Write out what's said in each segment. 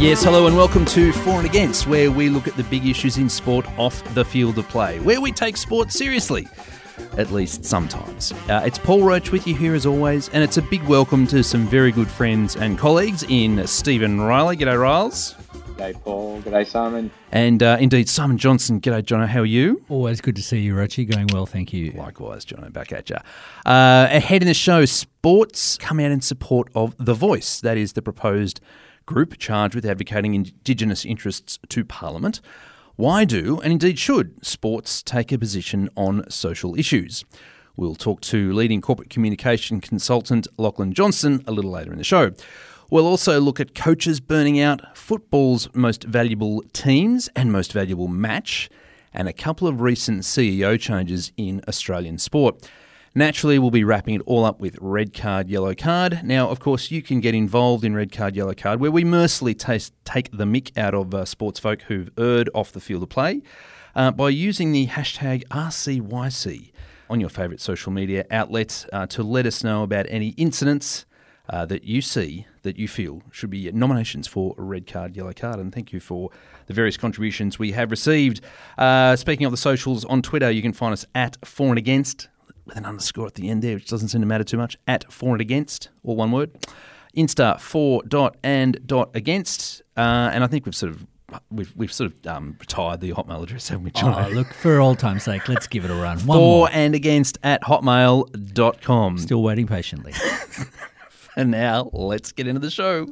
Yes, hello and welcome to For and Against, where we look at the big issues in sport off the field of play, where we take sport seriously, at least sometimes. Uh, it's Paul Roach with you here as always, and it's a big welcome to some very good friends and colleagues in Stephen Riley. G'day, Riles. G'day, Paul. G'day, Simon. And uh, indeed, Simon Johnson. G'day, Jono. How are you? Always good to see you, Rochi. Going well, thank you. Likewise, Jono. Back at you. Uh, ahead in the show, sports come out in support of The Voice. That is the proposed group charged with advocating Indigenous interests to Parliament. Why do, and indeed should, sports take a position on social issues? We'll talk to leading corporate communication consultant Lachlan Johnston a little later in the show. We'll also look at coaches burning out, football's most valuable teams and most valuable match, and a couple of recent CEO changes in Australian sport. Naturally, we'll be wrapping it all up with red card, yellow card. Now, of course, you can get involved in red card, yellow card, where we mercilessly taste, take the mick out of uh, sports folk who've erred off the field of play uh, by using the hashtag RCYC on your favourite social media outlet uh, to let us know about any incidents uh, that you see that you feel should be nominations for a red card, yellow card. And thank you for the various contributions we have received. Uh, speaking of the socials on Twitter, you can find us at For and Against with an underscore at the end there, which doesn't seem to matter too much. At for and against, all one word. Insta for dot and dot against, uh, and I think we've sort of we've we've sort of um, retired the Hotmail address, haven't we, John? Oh, look, for old time's sake, let's give it a run. One for more. and against at hotmail.com. Still waiting patiently. and now let's get into the show.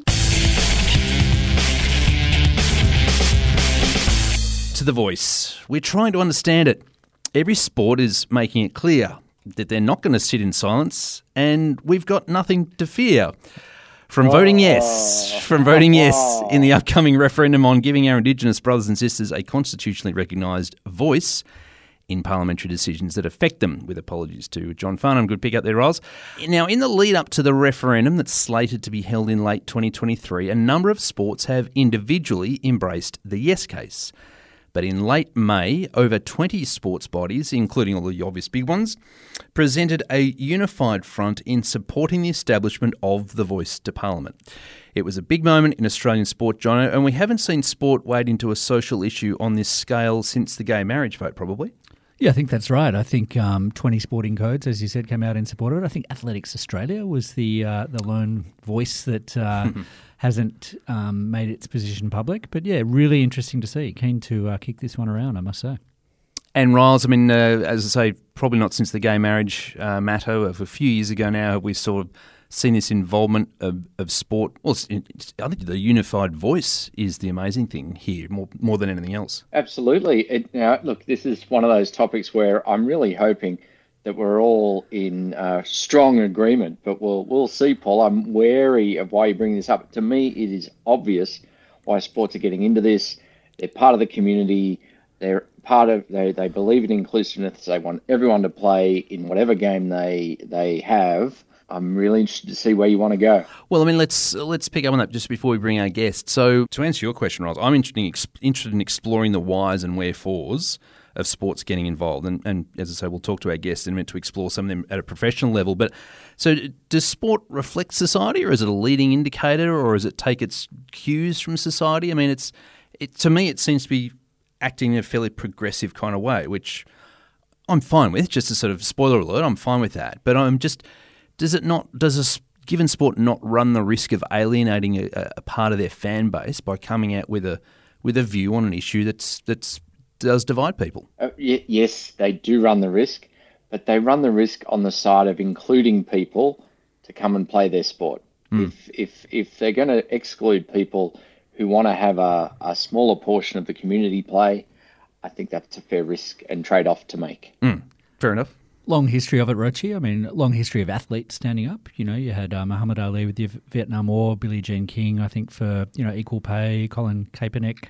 To the voice. We're trying to understand it. Every sport is making it clear that they're not going to sit in silence, and we've got nothing to fear. From voting oh. yes, oh. from voting yes in the upcoming referendum on giving our Indigenous brothers and sisters a constitutionally recognised voice in parliamentary decisions that affect them, with apologies to John Farnham. Good pick up there, Roz. Now, in the lead up to the referendum that's slated to be held in late 2023, a number of sports have individually embraced the yes case. But in late May, over 20 sports bodies, including all the obvious big ones, presented a unified front in supporting the establishment of the voice to Parliament. It was a big moment in Australian sport, Jono, and we haven't seen sport wade into a social issue on this scale since the gay marriage vote, probably. Yeah, I think that's right. I think um, 20 sporting codes, as you said, came out in support of it. I think Athletics Australia was the uh, the lone voice that uh, hasn't um, made its position public. But yeah, really interesting to see. Keen to uh, kick this one around, I must say. And Riles, I mean, uh, as I say, probably not since the gay marriage uh, matter of a few years ago now have we sort of seen this involvement of, of sport. Well, I think the unified voice is the amazing thing here, more more than anything else. Absolutely. It, now, look, this is one of those topics where I'm really hoping – that we're all in uh, strong agreement. But we'll we'll see, Paul. I'm wary of why you bring this up. To me, it is obvious why sports are getting into this. They're part of the community. They're part of they, they believe in inclusiveness. They want everyone to play in whatever game they they have. I'm really interested to see where you want to go. Well, I mean, let's let's pick up on that just before we bring our guest. So, to answer your question, Ross, I'm interested in, interested in exploring the whys and wherefores of sports getting involved. And, and as I say, we'll talk to our guests in a minute to explore some of them at a professional level. But so, does sport reflect society, or is it a leading indicator, or does it take its cues from society? I mean, it's it, to me, it seems to be acting in a fairly progressive kind of way, which I'm fine with. Just a sort of spoiler alert, I'm fine with that. But I'm just, does it not? Does a given sport not run the risk of alienating a, a part of their fan base by coming out with a with a view on an issue that's that's does divide people. Uh, y- yes, they do run the risk, but they run the risk on the side of including people to come and play their sport. Mm. If if if they're going to exclude people who want to have a, a smaller portion of the community play, I think that's a fair risk and trade off to make. Mm. Fair enough. Long history of it, Rochi. I mean, long history of athletes standing up. You know, you had uh, Muhammad Ali with the Vietnam War, Billie Jean King, I think, for, you know, equal pay, Colin Kaepernick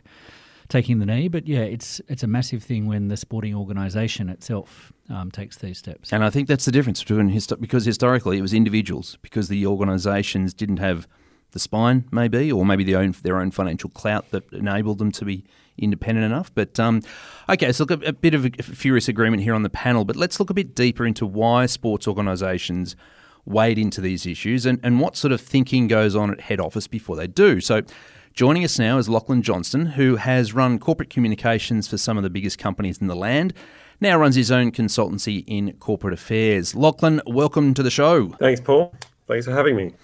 taking the knee. But yeah, it's it's a massive thing when the sporting organisation itself um, takes these steps. And I think that's the difference between histo- because historically it was individuals because the organisations didn't have the spine, maybe, or maybe their own their own financial clout that enabled them to be independent enough. But um, okay, so look a, a bit of a furious agreement here on the panel, but let's look a bit deeper into why sports organisations wade into these issues and, and what sort of thinking goes on at head office before they do. So Joining us now is Lachlan Johnston, who has run corporate communications for some of the biggest companies in the land. Now runs his own consultancy in corporate affairs. Lachlan, welcome to the show. Thanks, Paul. Thanks for having me.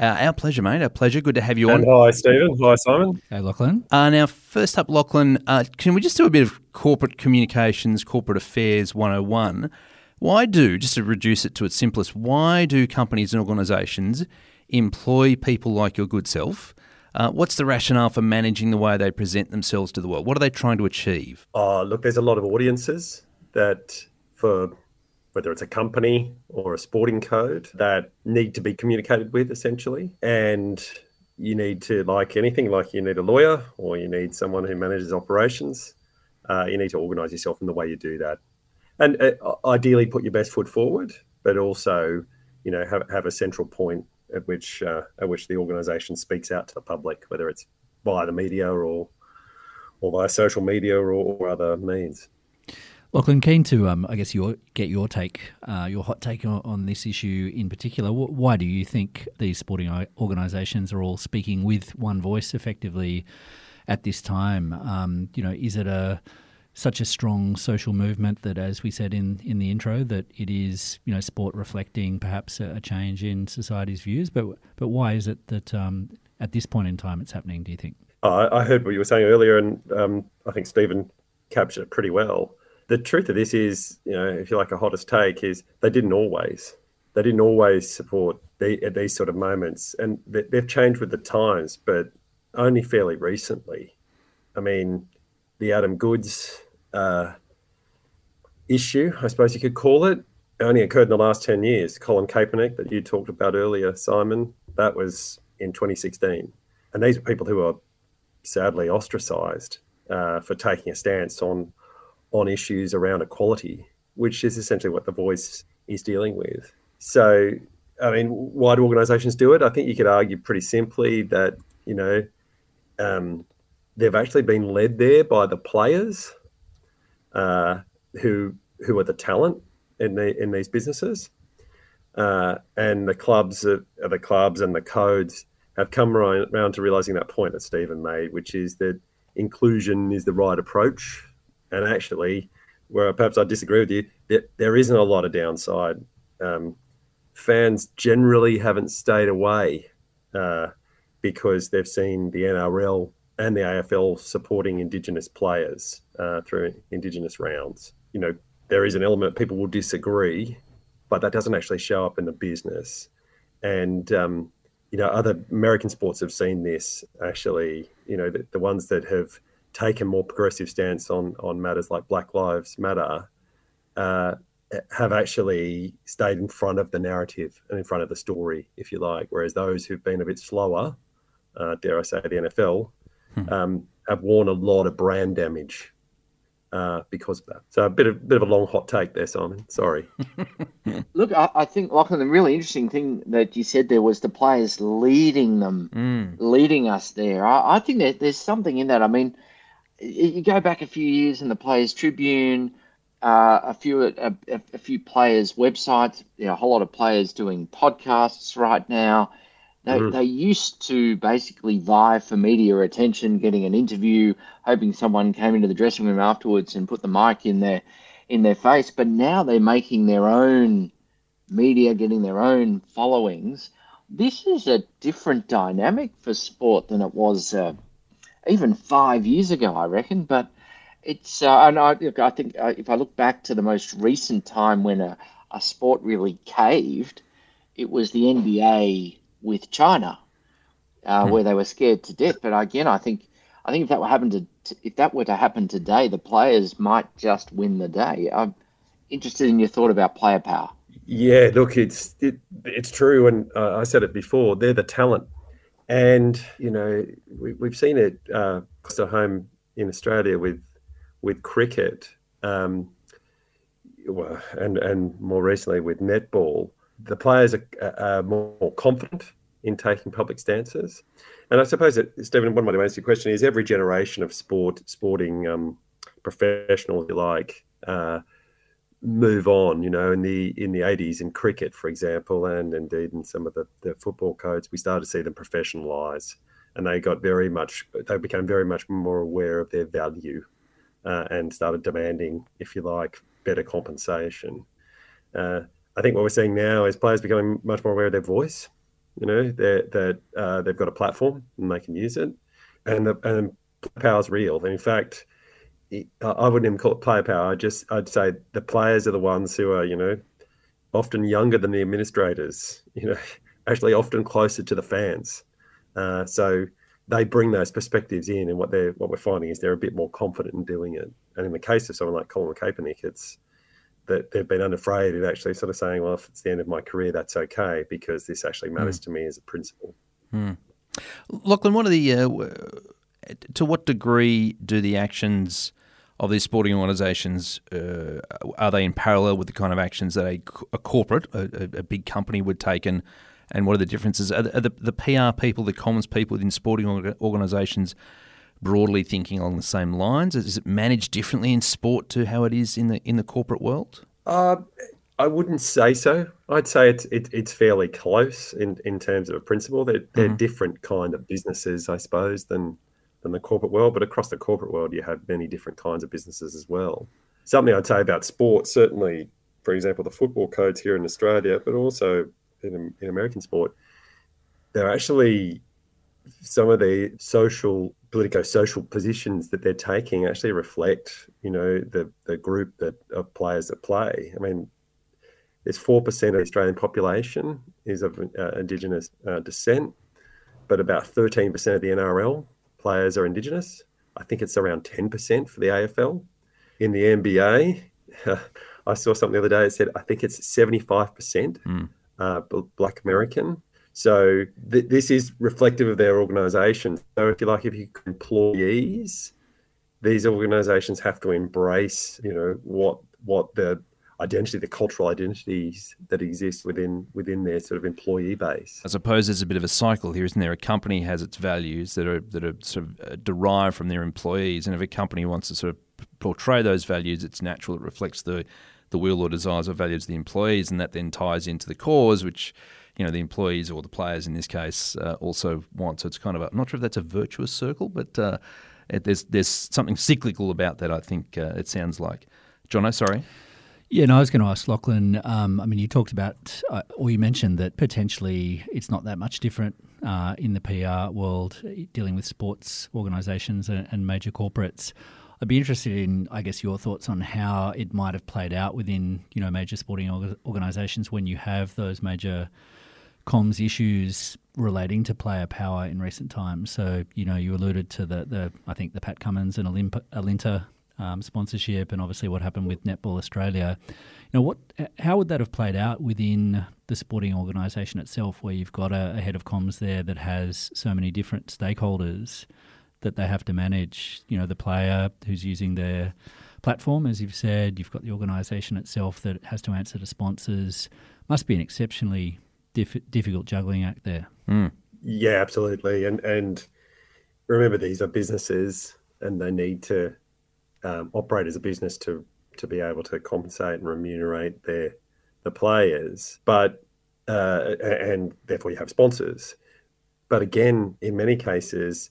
Uh, our pleasure, mate. Our pleasure. Good to have you and on. Hi, Stephen. Hi, Simon. Hey, Lachlan. Uh, now, first up, Lachlan, uh, can we just do a bit of corporate communications, corporate affairs 101? Why do, just to reduce it to its simplest, why do companies and organisations employ people like your good self? Uh, what's the rationale for managing the way they present themselves to the world? What are they trying to achieve? Uh, look, there's a lot of audiences that, for whether it's a company or a sporting code, that need to be communicated with essentially. And you need to, like anything, like you need a lawyer or you need someone who manages operations. Uh, you need to organise yourself in the way you do that, and uh, ideally put your best foot forward, but also, you know, have have a central point at which uh, at which the organisation speaks out to the public, whether it's via the media or or via social media or, or other means. Lachlan, keen to, um, I guess, your get your take, uh, your hot take on, on, this issue in particular. Why do you think these sporting organisations are all speaking with one voice effectively at this time? Um, you know, is it a such a strong social movement that, as we said in, in the intro, that it is you know sport reflecting perhaps a, change in society's views. But but why is it that um, at this point in time it's happening? Do you think? I heard what you were saying earlier, and um, I think Stephen captured it pretty well the truth of this is, you know, if you like a hottest take, is they didn't always. They didn't always support the, at these sort of moments, and they, they've changed with the times, but only fairly recently. I mean, the Adam Goodes uh, issue, I suppose you could call it, only occurred in the last 10 years. Colin Kaepernick, that you talked about earlier, Simon, that was in 2016. And these are people who are sadly ostracized uh, for taking a stance on on issues around equality, which is essentially what the voice is dealing with. So, I mean, why do organisations do it? I think you could argue pretty simply that you know um, they've actually been led there by the players uh, who who are the talent in the in these businesses, uh, and the clubs the clubs and the codes have come around to realizing that point that Stephen made, which is that inclusion is the right approach and actually, where perhaps I disagree with you, there, there isn't a lot of downside. Um, fans generally haven't stayed away uh, because they've seen the NRL and the AFL supporting Indigenous players uh, through Indigenous rounds. You know, there is an element people will disagree, but that doesn't actually show up in the business. And um, you know, other American sports have seen this actually. You know, the, the ones that have taken more progressive stance on on matters like Black Lives Matter uh, have actually stayed in front of the narrative and in front of the story, if you like. Whereas those who've been a bit slower, uh, dare I say, the NFL, hmm. um, have worn a lot of brand damage uh, because of that. So a bit of bit of a long hot take there, Simon. Sorry. Look, I, I, think Lachlan, the really interesting thing that you said there was the players leading them, mm. leading us there. I, I think that there's something in that. I mean you go back a few years in the Players Tribune, uh, a few a, a, few players' websites, you know, a whole lot of players doing podcasts right now. They, mm. they used to basically vie for media attention, getting an interview, hoping someone came into the dressing room afterwards and put the mic in their in their face. But now they're making their own media, getting their own followings. This is a different dynamic for sport than it was uh, even five years ago, I reckon. But it's, uh, and I, look, I think uh, if I look back to the most recent time when a, a sport really caved, it was the NBA with China, uh, hmm. where they were scared to death. But again, I think, I think if that were happen to, if that were to happen today, the players might just win the day. I'm interested in your thought about player power. Yeah, look, it's it, it's true, and uh, I said it before. They're the talent and you know we, we've seen it uh, close to home in Australia with with cricket, um, well, and and more recently with netball. The players are, are, more confident in taking public stances, and I suppose that Stephen, one way to answer your question is every generation of sport sporting um, you like. Uh, move on. You know, in the in the 80s in cricket, for example, and indeed in some of the, the football codes, we started to see them professionalise. and they got very much they became very much more aware of their value uh, and started demanding, if you like, better compensation. Uh, I think what we're seeing now is players becoming much more aware of their voice. You know, that uh, they've got a platform and they can use it, and the and power is real. And in fact, I wouldn't even call it player power. I just I'd say the players are the ones who are you know often younger than the administrators. You know, actually often closer to the fans. Uh, so they bring those perspectives in, and what they're what we're finding is they're a bit more confident in doing it. And in the case of someone like Colin Kaepernick, it's that they've been unafraid of actually sort of saying, "Well, if it's the end of my career, that's okay because this actually matters mm. to me as a principle." Mm. Lachlan, what are the uh, to what degree do the actions of these sporting organisations uh, are they in parallel with the kind of actions that a, a corporate, a, a, big company would take, and and what are the differences? Are the, are the, the PR people, the comms people within sporting organisations broadly thinking along the same lines? Is it managed differently in sport to how it is in the in the corporate world? Uh, I wouldn't say so. I'd say it's it, it's fairly close in, in terms of a principle. They're, they're mm-hmm. different kind of businesses, I suppose, than than the corporate world. But across the corporate world, you have many different kinds of businesses as well. Something I'd say about sport, certainly, for example, the football codes here in Australia, but also in, in American sport, they're actually some of the social politico-social positions that they're taking actually reflect, you know, the the group that of players that play. I mean, there's four percent of the Australian population is of uh, Indigenous uh, descent, but about thirteen percent of the NRL players are Indigenous. I think it's around ten percent for the AFL. In the NBA, I saw something the other day that said I think it's seventy-five percent mm. uh, Black American so th- this is reflective of their organisation. So if you like, if you employees, these organisations have to embrace, you know, what what the identity, the cultural identities that exist within within their sort of employee base. I suppose there's a bit of a cycle here, isn't there? A company has its values that are that are sort of uh, derived from their employees, and if a company wants to sort of portray those values, it's natural it reflects the the will or desires or values of the employees, and that then ties into the cause, which you know the employees or the players in this case uh, also want. So it's kind of a, I'm not sure if that's a virtuous circle, but uh, it, there's there's something cyclical about that. I think uh, it sounds like. John, sorry. Yeah, no, I was going to ask Lachlan. Um, I mean, you talked about, uh, or you mentioned that potentially it's not that much different uh, in the PR world dealing with sports organisations and, and major corporates. I'd be interested in, I guess, your thoughts on how it might have played out within, you know, major sporting organisations when you have those major comms issues relating to player power in recent times. So, you know, you alluded to the, the I think the Pat Cummins and Olymp- Alinta um, sponsorship, and obviously what happened with Netball Australia. You know, what how would that have played out within the sporting organisation itself, where you've got a, a, head of comms there that has so many different stakeholders that they have to manage? You know, the player who's using their platform, as you've said, you've got the organisation itself that has to answer to sponsors. Must be an exceptionally diff- difficult juggling act there. Mm. Yeah, absolutely. And and remember, these are businesses, and they need to um, operate as a business to to be able to compensate and remunerate their the players. But uh, and therefore you have sponsors. But again, in many cases,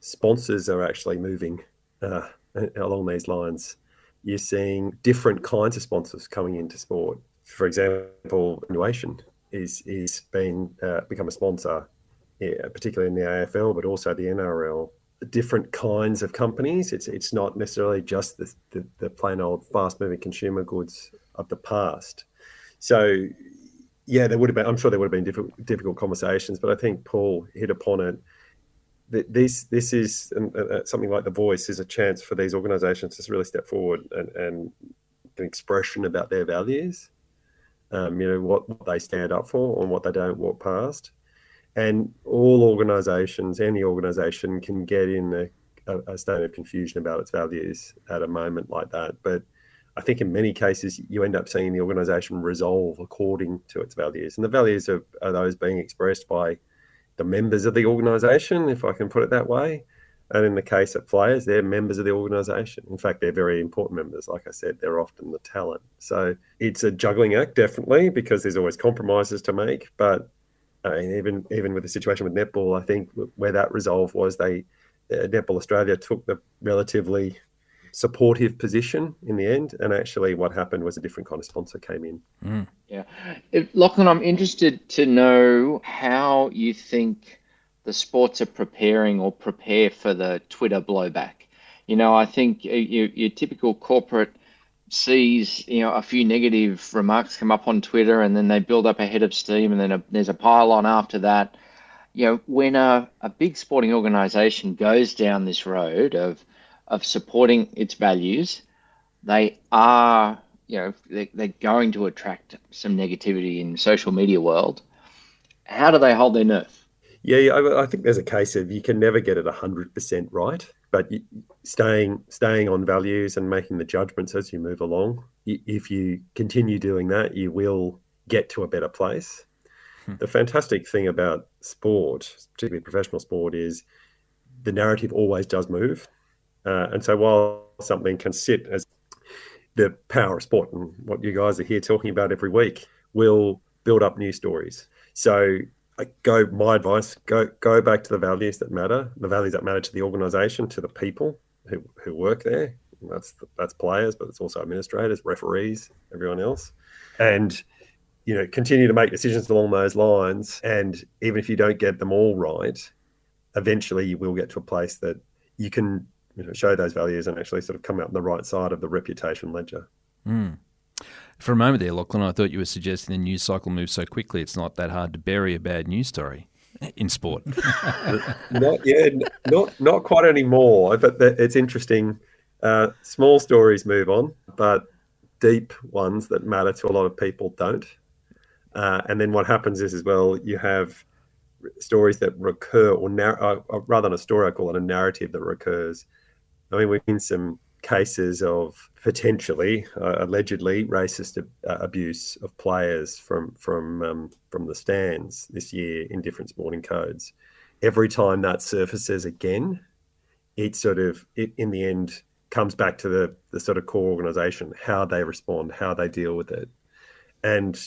sponsors are actually moving uh, along these lines. You're seeing different kinds of sponsors coming into sport. For example, Nuation is is been uh, become a sponsor, yeah, particularly in the AFL, but also the NRL. Different kinds of companies. It's it's not necessarily just the, the, the plain old fast moving consumer goods of the past. So, yeah, there would have been. I'm sure there would have been difficult, difficult conversations, but I think Paul hit upon it. This this is uh, something like the voice is a chance for these organisations to really step forward and, and an expression about their values um, you know, what, what they stand up for and what they don't walk past. And all organisations, any organisation can get in a, a, state of confusion about its values at a moment like that. But I think in many cases, you end up seeing the organisation resolve according to its values. And the values are, are those being expressed by the members of the organisation, if I can put it that way. And in the case of players, they're members of the organisation. In fact, they're very important members. Like I said, they're often the talent. So it's a juggling act, definitely, because there's always compromises to make. But uh, even even with the situation with netball, I think where that resolve was they uh, Netball Australia took the relatively supportive position in the end, and actually what happened was a different kind of sponsor came in. Mm. Yeah, if, Lachlan, I'm interested to know how you think the sports are preparing or prepare for the Twitter blowback. You know, I think your, your typical corporate sees you know a few negative remarks come up on Twitter, and then they build up a head of steam, and then a, there's a pile on after that. You know, when a, a big sporting organisation goes down this road of of supporting its values, they are you know they're, they're going to attract some negativity in social media world. How do they hold their nerve? Yeah, I, I think there's a case of you can never get it hundred percent right but staying staying on values and making the judgments as you move along. If you continue doing that, you will get to a better place. Hmm. The fantastic thing about sport, particularly professional sport, is the narrative always does move. Uh, and so while something can sit as the power of sport and what you guys are here talking about every week will build up new stories. So go my advice go go back to the values that matter the values that matter to the organization to the people who, who work there. That's that's players but it's also administrators referees everyone else. And you know continue to make decisions along those lines. And even if you don't get them all right eventually you will get to a place that you can you know, show those values and actually sort of come out on the right side of the reputation ledger. Mm. For a moment there, Lachlan, I thought you were suggesting the news cycle moves so quickly it's not that hard to bury a bad news story in sport. not yeah, not not quite anymore. But it's interesting. Uh, small stories move on, but deep ones that matter to a lot of people don't. Uh, and then what happens is as well, you have stories that recur, or nar- uh, uh rather than a story, I call it a narrative that recurs. I mean, we've seen some cases of potentially, uh, allegedly, racist uh, abuse of players from from um, from the stands this year in different sporting codes. Every time that surfaces again, it sort of it, in the end comes back to the the sort of core organisation, how they respond, how they deal with it, and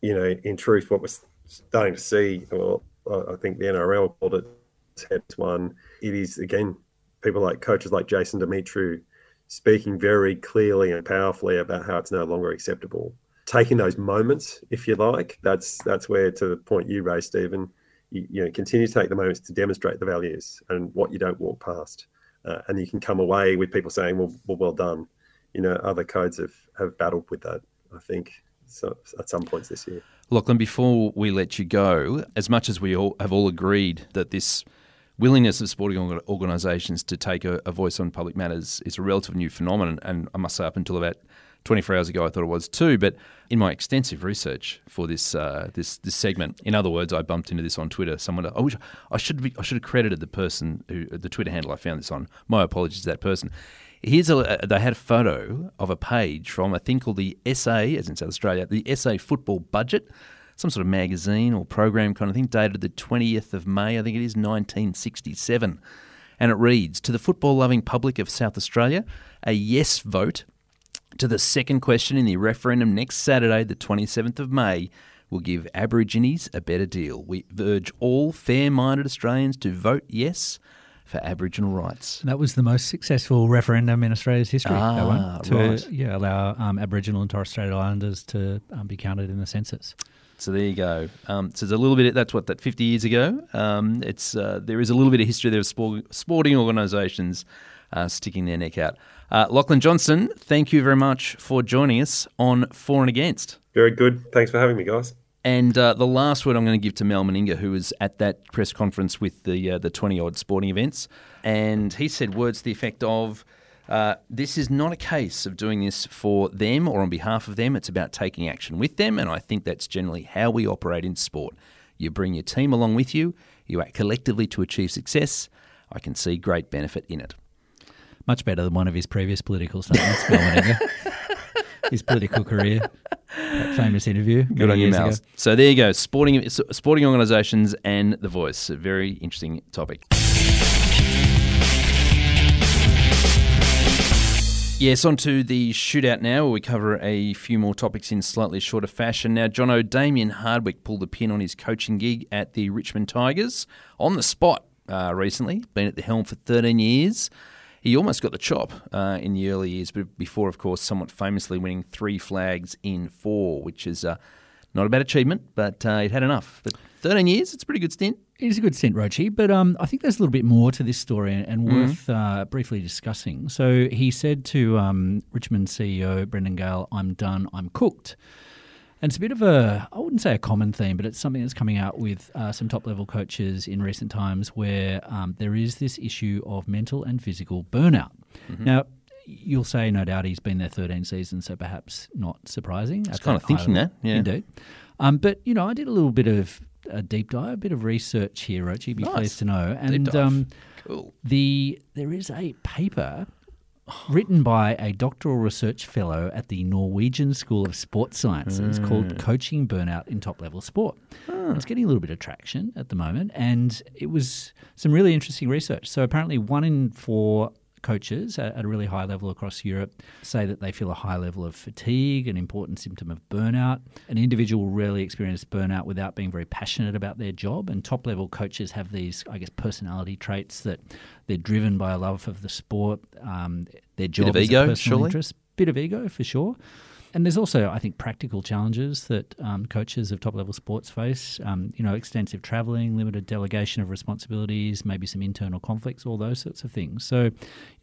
you know, in truth, what we're starting to see, well, I think the NRL called it one. It is again people like coaches like Jason Demetriou speaking very clearly and powerfully about how it's no longer acceptable. Taking those moments, if you like, that's that's where to the point you raised, Stephen. You, you know, continue to take the moments to demonstrate the values and what you don't walk past, uh, and you can come away with people saying, "Well, well, well done." You know, other codes have have battled with that. I think so at some points this year. Lachlan, before we let you go, as much as we all have all agreed that this willingness of sporting organisations to take a, a, voice on public matters is a relatively new phenomenon. And I must say, up until about 24 hours ago, I thought it was too. But in my extensive research for this uh, this this segment, in other words, I bumped into this on Twitter. Someone, I, wish, I should be, I should have credited the person who the Twitter handle I found this on. My apologies to that person. Here's a they had a photo of a page from a thing called the SA, as in South Australia, the SA football budget some sort of magazine or program kind of thing, dated the 20th of May, I think it is, 1967. And it reads To the football loving public of South Australia, a yes vote to the second question in the referendum next Saturday, the 27th of May, will give Aborigines a better deal. We urge all fair minded Australians to vote yes for Aboriginal rights. That was the most successful referendum in Australia's history. Ah, that one, to right. yeah, allow um, Aboriginal and Torres Strait Islanders to um, be counted in the census. So there you go. Um, so there's a little bit. Of, that's what that 50 years ago. Um, it's uh, there is a little bit of history there of sport, sporting organisations uh, sticking their neck out. Uh, Lachlan Johnston, thank you very much for joining us on For and Against. Very good. Thanks for having me, guys. And uh, the last word I'm going to give to Mal Meninga, who was at that press conference with the uh, the 20 odd sporting events, and he said words to the effect of. Uh, this is not a case of doing this for them or on behalf of them. It's about taking action with them, and I think that's generally how we operate in sport. You bring your team along with you, you act collectively to achieve success. I can see great benefit in it. Much better than one of his previous political statements, his political career. That famous interview. Good on you, Mouse. So there you go. Sporting sporting organisations and the voice. A very interesting topic. Yes, on to the shootout now, where we cover a few more topics in slightly shorter fashion. Now, Jono Damien Hardwick pulled the pin on his coaching gig at the Richmond Tigers on the spot uh, recently. Been at the helm for 13 years. He almost got the chop uh, in the early years, but before, of course, somewhat famously winning three flags in four, which is uh, not a bad achievement, but uh, it had enough. But 13 years, it's a pretty good stint. It is a good stint, Rochi, but um, I think there's a little bit more to this story and, and Mm-hmm. worth uh, briefly discussing. So he said to um, Richmond CEO Brendan Gale, I'm done, I'm cooked. And it's a bit of a, I wouldn't say a common theme, but it's something that's coming out with uh, some top level coaches in recent times where um, there is this issue of mental and physical burnout. Mm-hmm. Now, you'll say, no doubt, he's been there 13 seasons, so perhaps not surprising. I was kind of thinking that, yeah. Indeed. Um, but, you know, I did a little bit of a deep dive, a bit of research here, Rochi, be Nice. pleased to know. And um, Cool. the there is a paper written by a doctoral research fellow at the Norwegian School of Sports Sciences called Coaching Burnout in Top Level Sport. It's getting a little bit of traction at the moment, and it was some really interesting research. So apparently, one in four coaches at, a really high level across Europe say that they feel a high level of fatigue, an important symptom of burnout. An individual will rarely experience burnout without being very passionate about their job, and top level coaches have these, I guess, personality traits that they're driven by a love of the sport. Um, their job bit of is ego, a personal surely? interest, bit of ego for sure. And there's also, I think, practical challenges that um, coaches of top level sports face. Um, you know, extensive travelling, limited delegation of responsibilities, maybe some internal conflicts, all those sorts of things. So, you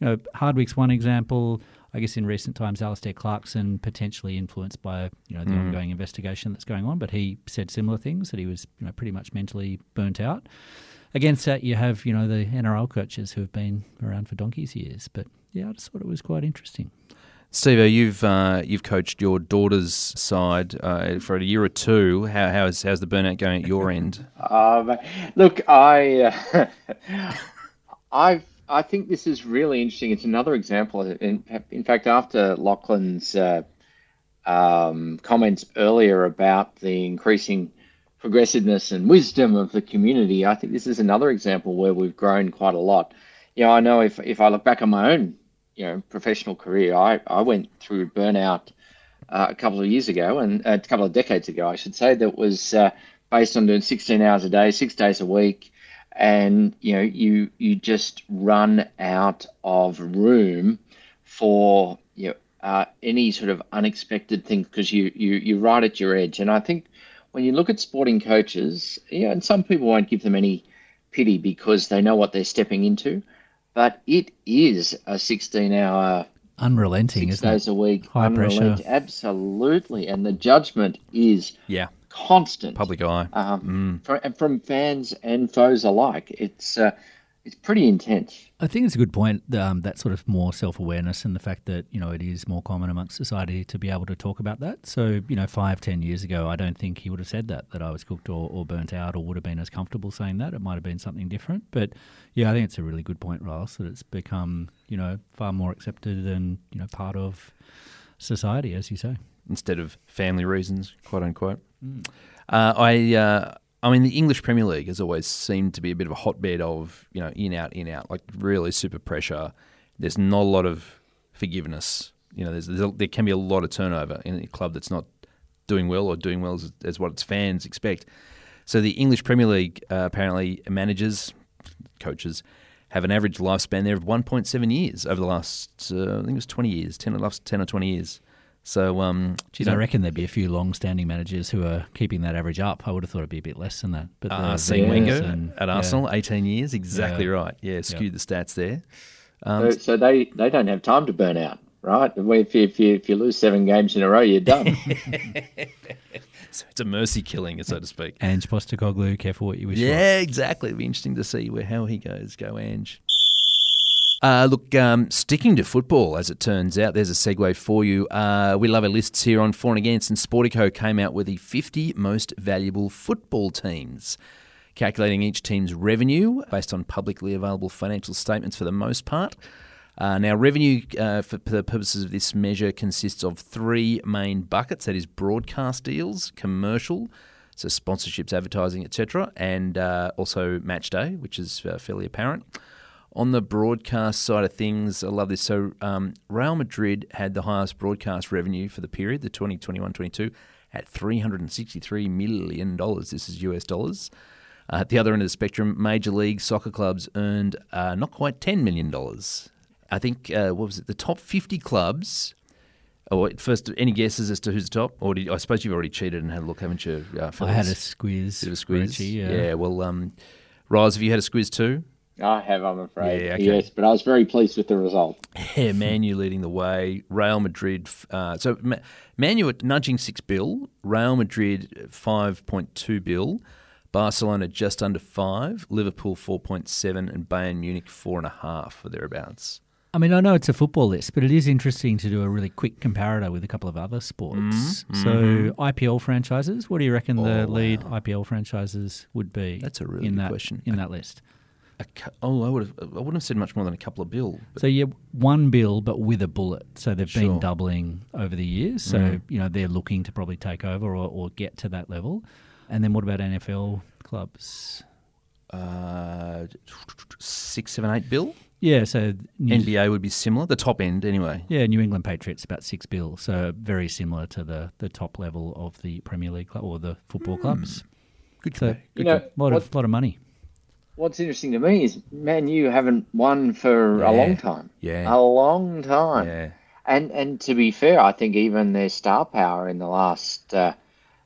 know, Hardwick's one example. I guess in recent times, Alastair Clarkson potentially influenced by you know the ongoing investigation that's going on, but he said similar things that he was you know pretty much mentally burnt out. Against that, you have you know the NRL coaches who have been around for donkey's years. But yeah, I just thought it was quite interesting. Steve, you've uh, you've coached your daughter's side uh, for a year or two. How how's how's the burnout going at your end? Um, look, I, uh, I, I think this is really interesting. It's another example. In, in fact, after Lachlan's uh, um, comments earlier about the increasing progressiveness and wisdom of the community, I think this is another example where we've grown quite a lot. You know, I know if if I look back on my own, you know, professional career, I I went through burnout uh, a couple of years ago and uh, a couple of decades ago, I should say, that was uh, based on doing 16 hours a day, six days a week, and you know, you you just run out of room for you know, uh, any sort of unexpected thing because you you you're right at your edge. And I think when you look at sporting coaches, you know, and some people won't give them any pity because they know what they're stepping into, but it is a 16 hour Unrelenting, six days it? a week. High pressure. Absolutely. And the judgment is Yeah, constant. public eye. Um, from, and from fans and foes alike. It's uh, it's pretty intense. I think it's a good point. Um, that sort of more self awareness and the fact that you know it is more common amongst society to be able to talk about that. So you know, five, ten years ago, I don't think he would have said that that I was cooked or, or burnt out, or would have been as comfortable saying that. It might have been something different. But yeah, I think it's a really good point, Ross, that it's become you know far more accepted and you know part of society, as you say. instead of family reasons, quote unquote. Uh, I, uh, I mean, the English Premier League has always seemed to be a bit of a hotbed of you know in out in out, like really super pressure. There's not a lot of forgiveness. You know, there's, there's a, there can be a lot of turnover in a club that's not doing well or doing well as, as what its fans expect. So the English Premier League uh, apparently managers, coaches have an average lifespan there of 1.7 years over the last, uh, I think it was 20 years, 10 or, last 10 or 20 years. So, um, Geez, I reckon there'd be a few long-standing managers who are keeping that average up. I would have thought it'd be a bit less than that. But Uh, the Arsene Wengers Wenger and- at yeah. Arsenal, 18 years, exactly Yeah. right. Yeah, skewed the stats there. Um, so, so they, they don't have time to burn out, right? If you, if you if you lose seven games in a row, you're done. so it's a mercy killing, so to speak. Ange Postecoglou, careful what you wish for. Yeah, exactly. It'd be interesting to see where how he goes. Go, Ange. Uh, look, um, sticking to football, as it turns out, there's a segue for you. Uh, we love our lists here on For and Against, and Sportico came out with the 50 most valuable football teams, calculating each team's revenue based on publicly available financial statements for the most part. Uh, now, revenue uh, for the purposes of this measure consists of three main buckets that is, broadcast deals, commercial, so sponsorships, advertising, etc., and uh, also match day, which is uh, fairly apparent. On the broadcast side of things, I love this. So, um, Real Madrid had the highest broadcast revenue for the period, the 2021 22, at $363 million. This is US dollars. Uh, at the other end of the spectrum, Major League Soccer clubs earned uh, not quite $10 million. I think, uh, what was it, the top 50 clubs. Oh, first, any guesses as to who's the top? Or did, I suppose you've already cheated and had a look, haven't you? Uh, I had a of a squiz. Richie, yeah. yeah. well, um, Rise, have you had a squeeze too? I have, I'm afraid. Yeah, okay. Yes, but I was very pleased with the result. Yeah, Man U leading the way. Real Madrid. Uh, so Man U at nudging six bill. Real Madrid five point two bill. Barcelona just under five. Liverpool four point seven, and Bayern Munich four and a half or thereabouts. I mean, I know it's a football list, but it is interesting to do a really quick comparator with a couple of other sports. Mm-hmm. So, IPL franchises, what do you reckon the lead IPL franchises would be? Oh, That's a really in good that, question. In that list. A cou- oh, I would have. I wouldn't have said much more than a couple of bill. But So, yeah, one bill, but with a bullet. So, they've Sure. Been doubling over the years. So, you know, they're looking to probably take over or, or get to that level. And then what about NFL clubs? uh, six, seven, eight bill. Yeah, so New, NBA would be similar. The top end, anyway. yeah, New England Patriots about six bill, so very similar to the, the top level of the Premier League club or the football clubs. Good. So compa- You know, a lot of lot of money. What's interesting to me is, man, you haven't won for Yeah. a long time. Yeah. A long time. Yeah. And and to be fair, I think even their star power in the last uh,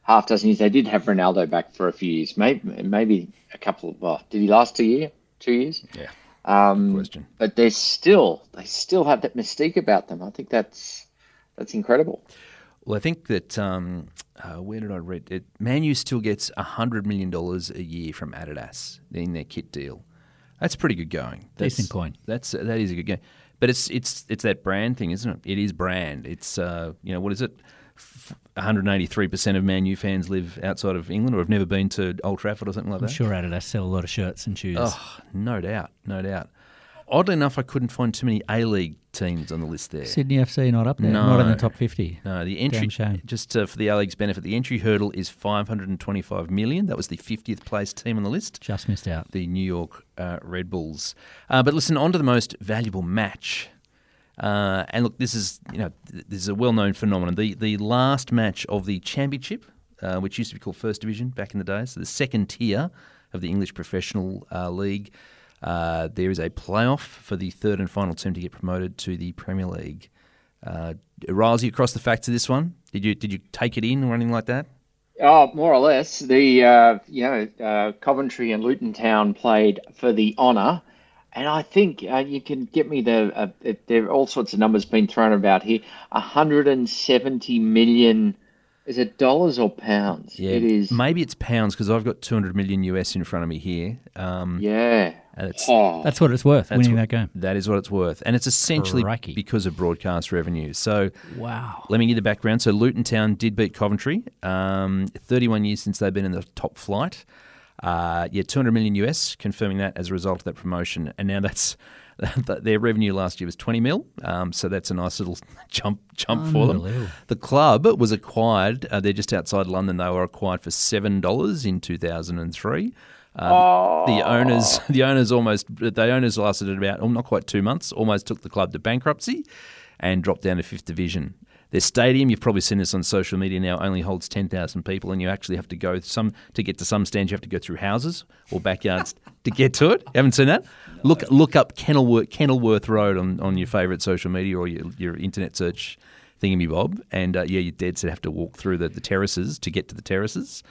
half dozen years, they did have Ronaldo back for a few years, maybe maybe a couple. Of, well, did he last a year, two years? Yeah. Um, question. But they still they still have that mystique about them. I think that's that's incredible. Well, I think that um, uh, where did I read it? Man U still gets hundred million dollars a year from Adidas in their kit deal. That's pretty good going. That's, Decent coin. That's that is a good game. But it's it's it's that brand thing, isn't it? It is brand. It's uh, you know what is it? One hundred eighty three percent of Man U fans live outside of England or have never been to Old Trafford or something like I'm that. sure Adidas sell a lot of shirts and shoes. Oh, no doubt, no doubt. Oddly enough, I couldn't find too many A League teams on the list there. Sydney FC not up there, no, not in the top fifty. No, the entry just uh, for the A League's benefit, the entry hurdle is 525 million. That was the 50th place team on the list, Just missed out. the New York uh, Red Bulls. Uh, but listen, on to the most valuable match. Uh, and look, this is you know this is a well-known phenomenon. The the last match of the championship, uh, which used to be called First Division back in the day, so the second tier of the English Professional uh, League. Uh, there is a playoff for the third and final team to get promoted to the Premier League. Uh, Riles, you across the facts of this one? Did you did you take it in or anything like that? Oh, more or less. The uh, you know uh, Coventry and Luton Town played for the honour, and I think uh, you can get me the uh, there are all sorts of numbers being thrown about here. hundred and seventy million. Is it dollars or pounds? it is. Maybe it's pounds because I've got 200 million US in front of me here. Um, yeah. And it's, Oh, That's what it's worth, winning what- that game. That is what it's worth, and it's essentially Crikey. because of broadcast revenue. So Wow. let me give you the background. So Luton Town did beat Coventry. Um, 31 years since they've been in the top flight. Uh, yeah, 200 million US, confirming that as a result of that promotion. And now that's their revenue last year was 20 mil. Um, so that's a nice little jump jump for them. The club was acquired. Uh, they're just outside London. They were acquired for seven dollars in 2003. Uh, The owners, the owners almost, the owners lasted about, oh, not quite two months. Almost took the club to bankruptcy, and dropped down to fifth division. Their stadium, you've probably seen this on social media now, only holds ten thousand people, and you actually have to go some to get to some stands. You have to go through houses or backyards to get to it. You haven't seen that? Look, look up Kenilworth, Kenilworth Road on, on your favourite social media or your, your internet search thingy bob, and uh, yeah, you're dead set have to walk through the, the terraces to get to the terraces.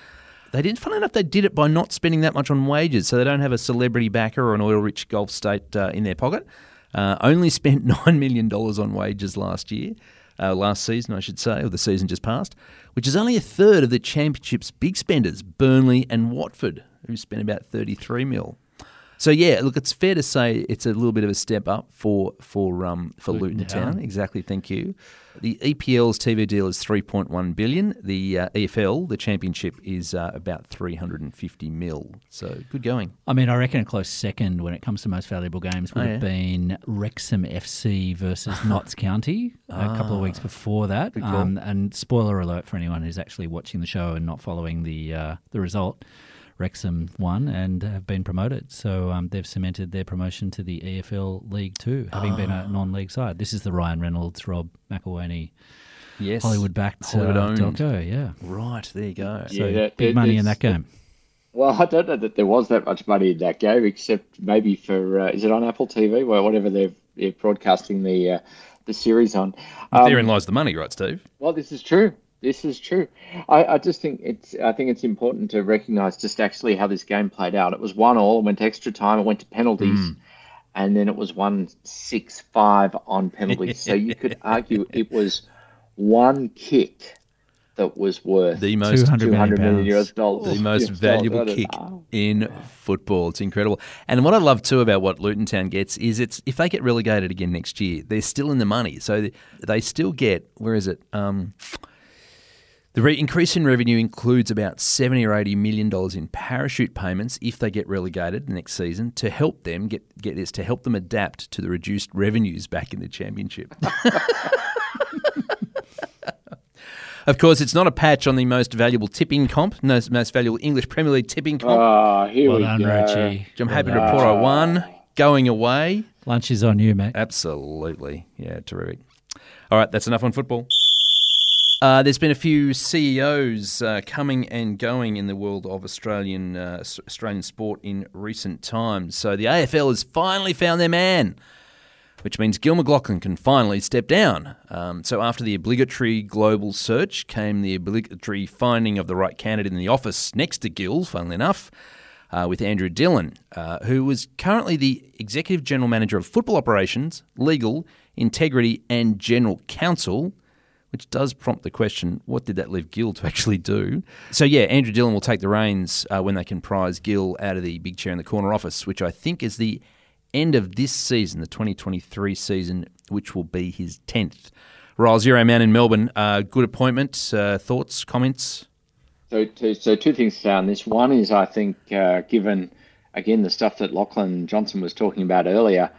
They didn't. Funny enough, they did it by not spending that much on wages, so they don't have a celebrity backer or an oil-rich Gulf state uh, in their pocket. Uh, only spent nine million dollars on wages last year, uh, last season, I should say, or the season just passed, which is only a third of the championship's big spenders, Burnley and Watford, who spent about thirty-three mil. So yeah, look, it's fair to say it's a little bit of a step up for for um, for Luton, Luton Town. Town. Exactly, thank you. The EPL's TV deal is 3.1 billion. The uh, EFL, the championship, is uh, about 350 mil. So good going. I mean, I reckon a close second when it comes to most valuable games would Oh, have been Wrexham FC versus Notts County a couple of weeks before that. Ah. Um, and spoiler alert for anyone who's actually watching the show and not following the uh, the result. Wrexham won and have been promoted. So um, they've cemented their promotion to the EFL League Two, having been a non-league side. This is the Ryan Reynolds, Rob McElhenney, Yes. Hollywood-backed Hollywood uh, owned. Delco. Yeah, Right, there you go. so Yeah, that- big it- money in that it's- game. Well, I don't know that there was that much money in that game, except maybe for uh, is it on Apple TV or whatever they're, they're broadcasting the uh, the series on. Um, Therein lies the money, right, Steve? Well, this is true. This is true. I, I just think it's I think it's important to recognise just actually how this game played out. It was one all, it went to extra time, it went to penalties, and then it was one six five on penalties. so you could argue it was one kick that was worth The most two hundred million million US dollars. the most US valuable dollars. kick Oh. in football. It's incredible. And what I love too about what Luton Town gets is it's if they get relegated again next year, they're still in the money. So they- they still get where is it? Um, the re- increase in revenue includes about seventy or eighty million dollars in parachute payments if they get relegated next season to help them get get this to help them adapt to the reduced revenues back in the championship. Of course, it's not a patch on the most valuable tipping comp, no, most valuable English Premier League tipping comp, Ah, here Well we done, go. Richie. I'm Well happy to report I won. Going away. Lunch is on you, mate. Absolutely. Yeah, terrific. All right, that's enough on football. Uh, there's been a few CEOs uh, coming and going in the world of Australian uh, Australian sport in recent times. So the AFL has finally found their man, which means Gil McLachlan can finally step down. Um, so after the obligatory global search came the obligatory finding of the right candidate in the office next to Gil, funnily enough uh, with Andrew Dillon, uh, who was currently the Executive General Manager of Football Operations, Legal, Integrity, and General Counsel, which does prompt the question what did that leave Gil to actually do? So, yeah, Andrew Dillon will take the reins uh, when they can prize Gil out of the big chair in the corner office, which I think is the end of this season, the 2023 season, which will be his 10th. Ryle Zero Man in Melbourne, uh, good appointment. Uh, thoughts, comments? So, two, so two things to say on this. One is, I think, uh, given again the stuff that Lachlan Johnston was talking about earlier,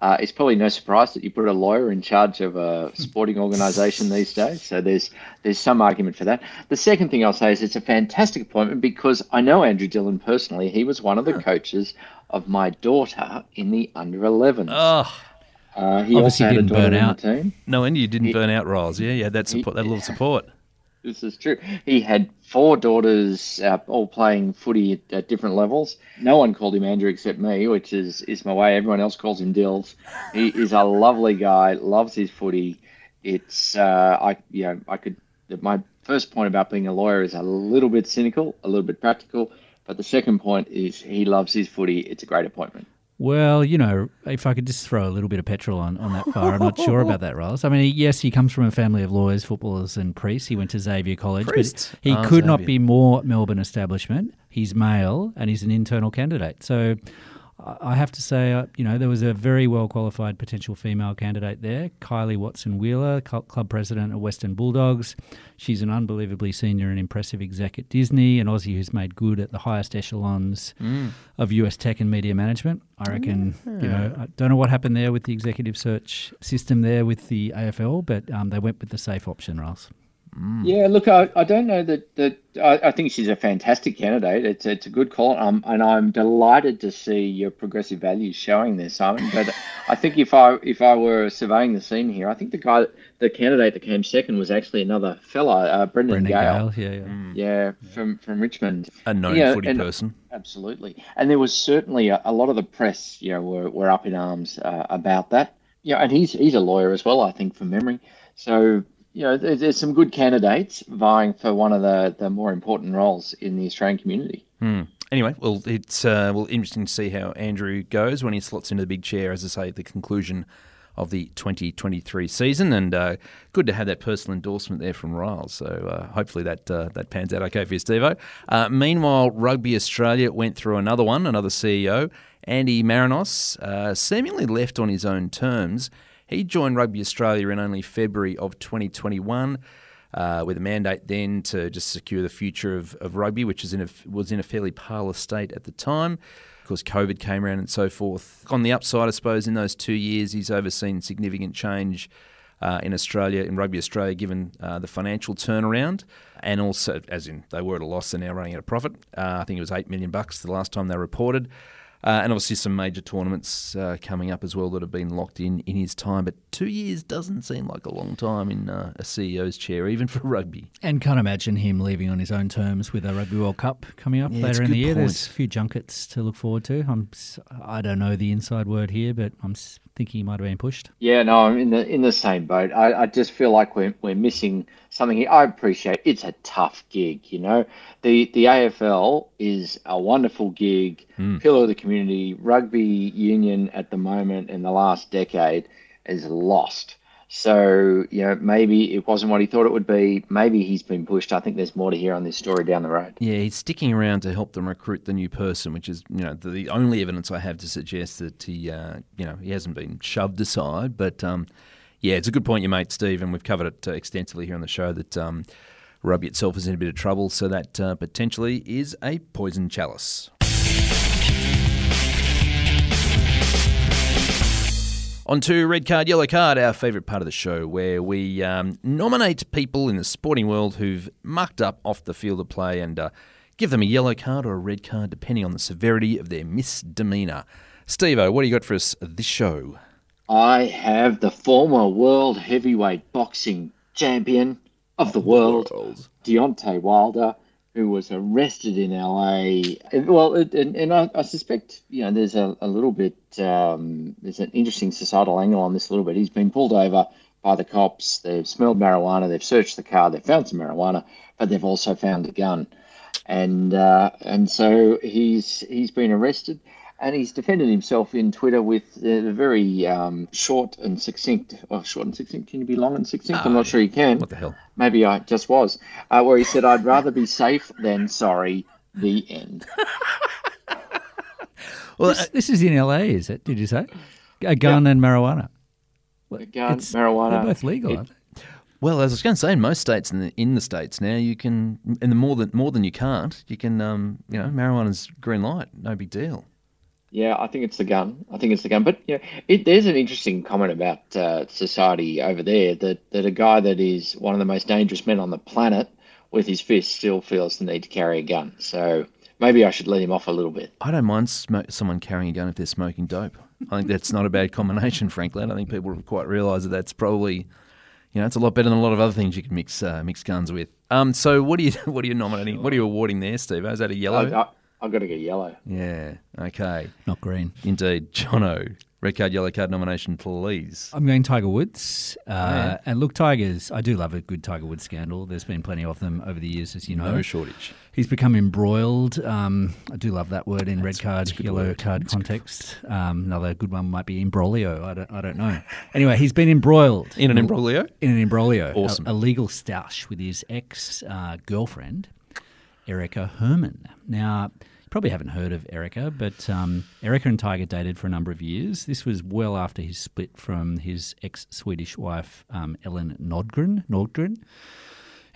uh, it's probably no surprise that you put a lawyer in charge of a sporting organisation these days. So there's there's some argument for that. The second thing I'll say is it's a fantastic appointment because I know Andrew Dillon personally. He was one of the coaches of my daughter in the under 11s. Oh, Uh, he Obviously also had didn't daughter burn out. the team. no wonder you didn't burn out, Riles. Yeah, yeah, that support, that little support. This is true. He had four daughters, uh, all playing footy at, at different levels. No one called him Andrew except me, which is, is my way. Everyone else calls him Dills. He is a lovely guy, loves his footy. It's uh, I you know I could my first point about being a lawyer is a little bit cynical, a little bit practical, but the second point is he loves his footy. It's a great appointment. Well, you know, if I could just throw a little bit of petrol on, on that fire, I'm not sure about that, Riles. I mean, yes, he comes from a family of lawyers, footballers, and priests. He went to Xavier College, Priests? but he Ah, could not be more Melbourne establishment. He's male and he's an internal candidate. So I have to say, uh, you know, there was a very well qualified potential female candidate there, Kylie Watson Wheeler, club president of Western Bulldogs. She's an unbelievably senior and impressive exec at Disney, an Aussie who's made good at the highest echelons of US tech and media management. I reckon, you know, I don't know what happened there with the executive search system there with the AFL, but um, they went with the safe option, Riles. Yeah, look, I, I don't know that that I, I think she's a fantastic candidate. It's it's a good call, um, and I'm delighted to see your progressive values showing there, Simon. But I think if I if I were surveying the scene here, I think the guy, the candidate that came second was actually another fella, uh, Brendan, Brendan Gale. Gale, yeah, yeah. Yeah, from from Richmond. A known Yeah, footy and- person. Absolutely. And there was certainly a, a lot of the press, you know, were, were up in arms uh, about that. Yeah, and he's he's a lawyer as well, I think, from memory. So, you know, there's, there's some good candidates vying for one of the, the more important roles in the Australian community. Anyway, well, it's uh, well interesting to see how Andrew goes when he slots into the big chair, as I say, at the conclusion of the 2023 season, and uh, good to have that personal endorsement there from Riles. So uh, hopefully that uh, that pans out okay for you, Stevo. Uh, meanwhile, Rugby Australia went through another one, another CEO, Andy Marinos, uh, seemingly left on his own terms. He joined Rugby Australia in only February of 2021 uh, with a mandate then to just secure the future of, of rugby, which is in a, was in a fairly parlous state at the time. Of course, COVID came around and so forth. On the upside, I suppose, in those two years, he's overseen significant change uh, in Australia, in Rugby Australia, given uh, the financial turnaround. And also, as in they were at a loss, they're now running at a profit. Uh, I think it was 8 million bucks the last time they reported. Uh, and obviously some major tournaments uh, coming up as well that have been locked in in his time. But two years doesn't seem like a long time in uh, a CEO's chair, even for rugby. And can't imagine him leaving on his own terms with a Rugby World Cup coming up Yeah, later in the year. point. There's a few junkets to look forward to. I'm, I don't know the inside word here, but I'm thinking he might have been pushed. Yeah, no, I'm in the in the same boat. I, I just feel like we're we're missing something here. I appreciate it's a tough gig, you know. The the AFL is a wonderful gig, hmm. pillar of the community. Rugby union at the moment in the last decade is lost. So, you know, maybe it wasn't what he thought it would be. Maybe he's been pushed. I think there's more to hear on this story down the road. Yeah, he's sticking around to help them recruit the new person, which is you know the, the only evidence I have to suggest that he uh, you know he hasn't been shoved aside. But um, yeah, it's a good point you made, Steve, and we've covered it uh, extensively here on the show that um, rugby itself is in a bit of trouble, so that uh, potentially is a poison chalice. On to Red Card, Yellow Card, our favourite part of the show, where we um, nominate people in the sporting world who've mucked up off the field of play and uh, give them a yellow card or a red card, depending on the severity of their misdemeanour. Steve what do you got for us this show? I have the former world heavyweight boxing champion of the world, Deontay Wilder, who was arrested in LA. Well, it, and, and I, I suspect you know there's a, a little bit um, there's an interesting societal angle on this a little bit. He's been pulled over by the cops. They've smelled marijuana. They've searched the car. They've found some marijuana, but they've also found a gun, and uh, and so he's he's been arrested. And he's defended himself in Twitter with a very um, short and succinct. Oh, short and succinct. Can you be long and succinct? I'm not sure you can. What the hell? Maybe I just was. Uh, where he said, "I'd rather be safe than sorry." The end. Well, This, this is in LA, is it? Did you say? A gun and marijuana. Well, A gun, it's- marijuana. They're both legal, It- aren't they? well, as I was going to say, in most states in the, in the states now, you can, and the more than more than you can't, you can, um, you know, marijuana's green light, no big deal. Yeah, I think it's the gun. I think it's the gun. But you know, it, there's an interesting comment about uh, society over there that, that a guy that is one of the most dangerous men on the planet with his fist still feels the need to carry a gun. So maybe I should let him off a little bit. I don't mind smo- someone carrying a gun if they're smoking dope. I think that's not a bad combination, frankly. I don't think people quite realise that that's probably, you know, it's a lot better than a lot of other things you can mix uh, mix guns with. Um, so what are you what are you nominating? What are you awarding there, Steve? Is that a yellow? I, I, I've got to get yellow. yeah. Okay. Not green. Indeed, Jono. Red card, yellow card nomination, please. I'm going Tiger Woods. Uh, yeah. And look, Tigers, I do love a good Tiger Woods scandal. There's been plenty of them over the years, as you know. No shortage. He's become embroiled. Um, I do love that word in red card, yellow word. card context. Um, another good one might be imbroglio. I don't, I don't know. Anyway, he's been embroiled In an imbroglio? in an imbroglio. Awesome. A, a legal stoush with his ex uh, girlfriend, Erica Herman. Now, you probably haven't heard of Erica, but um, Erica and Tiger dated for a number of years. This was well after his split from his ex Swedish wife, um, Elin Nordegren. Nordegren.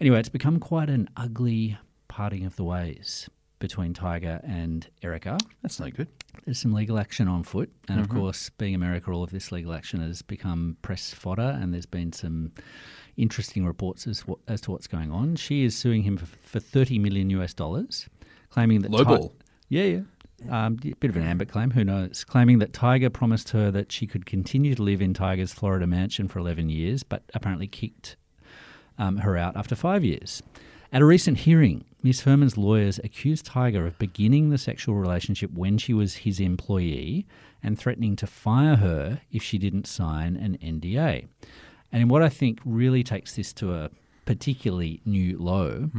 Anyway, it's become quite an ugly parting of the ways between Tiger and Erica. That's no good. There's some legal action on foot, and Mm-hmm. of course, being America, all of this legal action has become press fodder, and there's been some interesting reports as, as to what's going on. She is suing him for, for 30 million US dollars, claiming that Lowball. yeah, yeah. Um, a bit of an ambit claim, who knows? Claiming that Tiger promised her that she could continue to live in Tiger's Florida mansion for 11 years, but apparently kicked um, her out after five years. At a recent hearing, Miss Herman's lawyers accused Tiger of beginning the sexual relationship when she was his employee and threatening to fire her if she didn't sign an NDA. And in what I think really takes this to a particularly new low,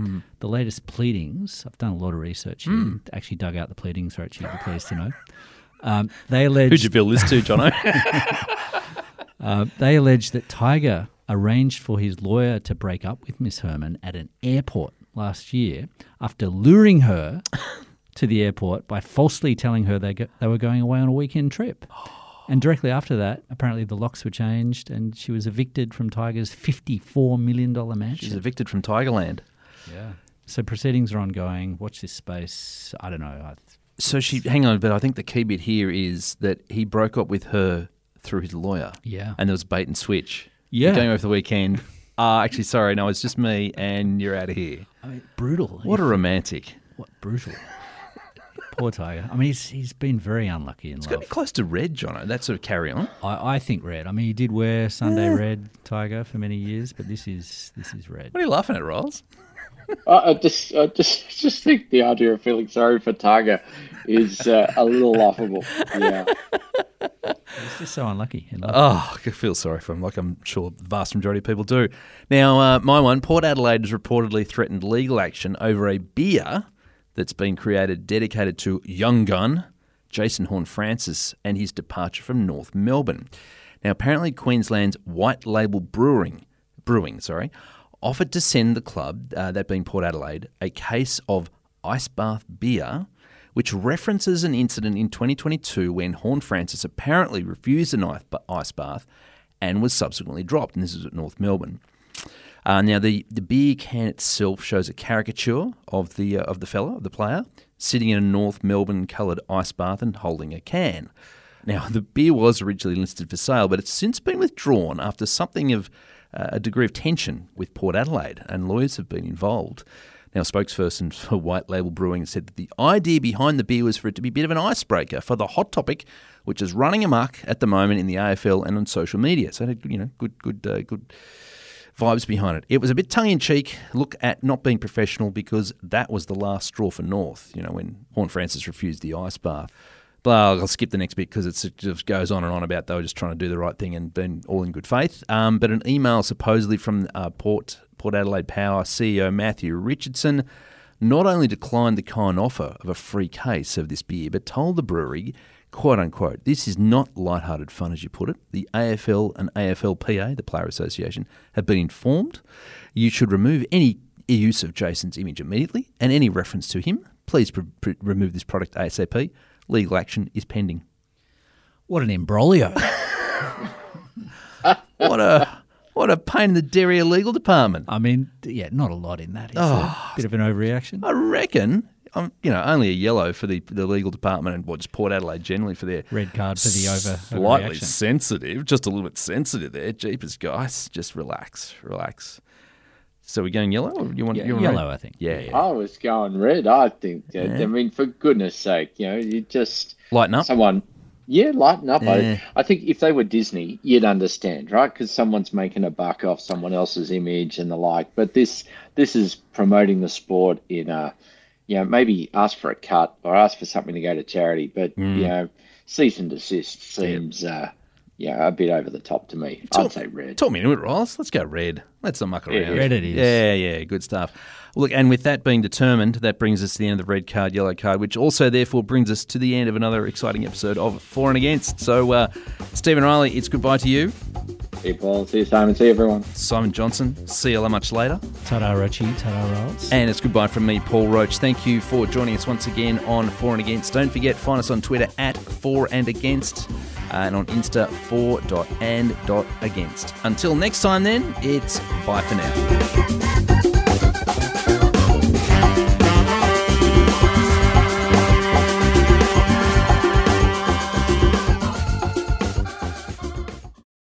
the latest pleadings, I've done a lot of research here, actually dug out the pleadings, Roach, you'll be pleased to know. Um, they allege Who'd you bill this to, Jono? uh, they allege that Tiger arranged for his lawyer to break up with Miss Herman at an airport last year after luring her to the airport by falsely telling her they, go, they were going away on a weekend trip. And directly after that, apparently the locks were changed and she was evicted from Tiger's $54 million mansion. She's evicted from Tigerland. yeah. So proceedings are ongoing. Watch this space. I don't know. I, So she, hang on, but I think the key bit here is that he broke up with her through his lawyer. yeah. And there was bait and switch. Yeah. You're going over the weekend. Ah, actually, sorry, no, it's just me, and you're out of here. I mean, brutal. What a romantic. What brutal. Poor Tiger. I mean, he's he's been very unlucky in It's got to be close to red, Jono. That sort of carry on. I, I think red. I mean, he did wear Sunday red Tiger for many years, but this is this is red. What are you laughing at, Rolls? I, I just, I just, just think the idea of feeling sorry for Tiger is uh, a little laughable. Yeah. He's just so unlucky. Oh, I feel sorry for him, like I'm sure the vast majority of people do. Now, uh, my one, Port Adelaide has reportedly threatened legal action over a beer that's been created dedicated to young gun Jason Horne-Francis and his departure from North Melbourne. Now, apparently, Queensland's White Label Brewing, Brewing, sorry, offered to send the club, uh, that being Port Adelaide, a case of ice bath beer, which references an incident in 2022 when Horne-Francis apparently refused an ice ice bath and was subsequently dropped. And this is at North Melbourne. Uh, now, the, the beer can itself shows a caricature of the uh, of the fella, the player, sitting in a North Melbourne coloured ice bath and holding a can. Now, the beer was originally listed for sale, but it's since been withdrawn after something of uh, a degree of tension with Port Adelaide, and lawyers have been involved. Now, spokesperson for White Label Brewing said that the idea behind the beer was for it to be a bit of an icebreaker for the hot topic, which is running amok at the moment in the AFL and on social media. So, it had, you know, good, good, uh, good vibes behind it. It was a bit tongue in cheek look at not being professional because that was the last straw for North, you know, when Horne-Francis refused the ice bath. Blah, I'll skip the next bit because it just goes on and on about they were just trying to do the right thing and been all in good faith. Um, but an email supposedly from uh, Port, Port Adelaide Power CEO Matthew Richardson not only declined the kind offer of a free case of this beer, but told the brewery, quote unquote, this is not light-hearted fun as you put it. The AFL and AFLPA, the Player Association, have been informed. You should remove any use of Jason's image immediately and any reference to him. Please pr- pr- remove this product ASAP. Legal action is pending. What an imbroglio. What a what a pain in the derriere legal department. I mean, yeah, not a lot in that. Is Oh. there? Bit of an overreaction. I reckon, um, you know, only a yellow for the the legal department and what's Port Adelaide generally for their Red card for the over slightly sensitive, just a little bit sensitive there. Jeepers, guys, just relax, relax. So we're going yellow, or you want Yeah, you want yellow, red? I think. Yeah, yeah. I was going red. I think. That, Yeah. I mean, for goodness sake, you know, you just Lighten up. someone. Yeah, lighten up. Yeah. I, I think if they were Disney, you'd understand, right? Because someone's making a buck off someone else's image and the like. But this this is promoting the sport in a, you know, maybe ask for a cut or ask for something to go to charity. But Mm. you know, cease and desist seems, uh, yeah, a bit over the top to me. Talk- I'd say red. Talk me into it, Ross. Let's go red. Let's not muck Yeah, around. Red it is. Yeah, yeah, good stuff. Look, and with that being determined, that brings us to the end of the red card, yellow card, which also therefore brings us to the end of another exciting episode of For and Against. So, uh, Stephen Riley, it's goodbye to you. See you, Paul. See you, Simon. See you, everyone. Simon Johnson, see you much later. Ta-da, Rochi. Ta-da, Rolls. And it's goodbye from me, Paul Roach. Thank you for joining us once again on For and Against. Don't forget, find us on Twitter at For and Against uh, and on Insta for.and.against. Until next time, then, it's bye for now.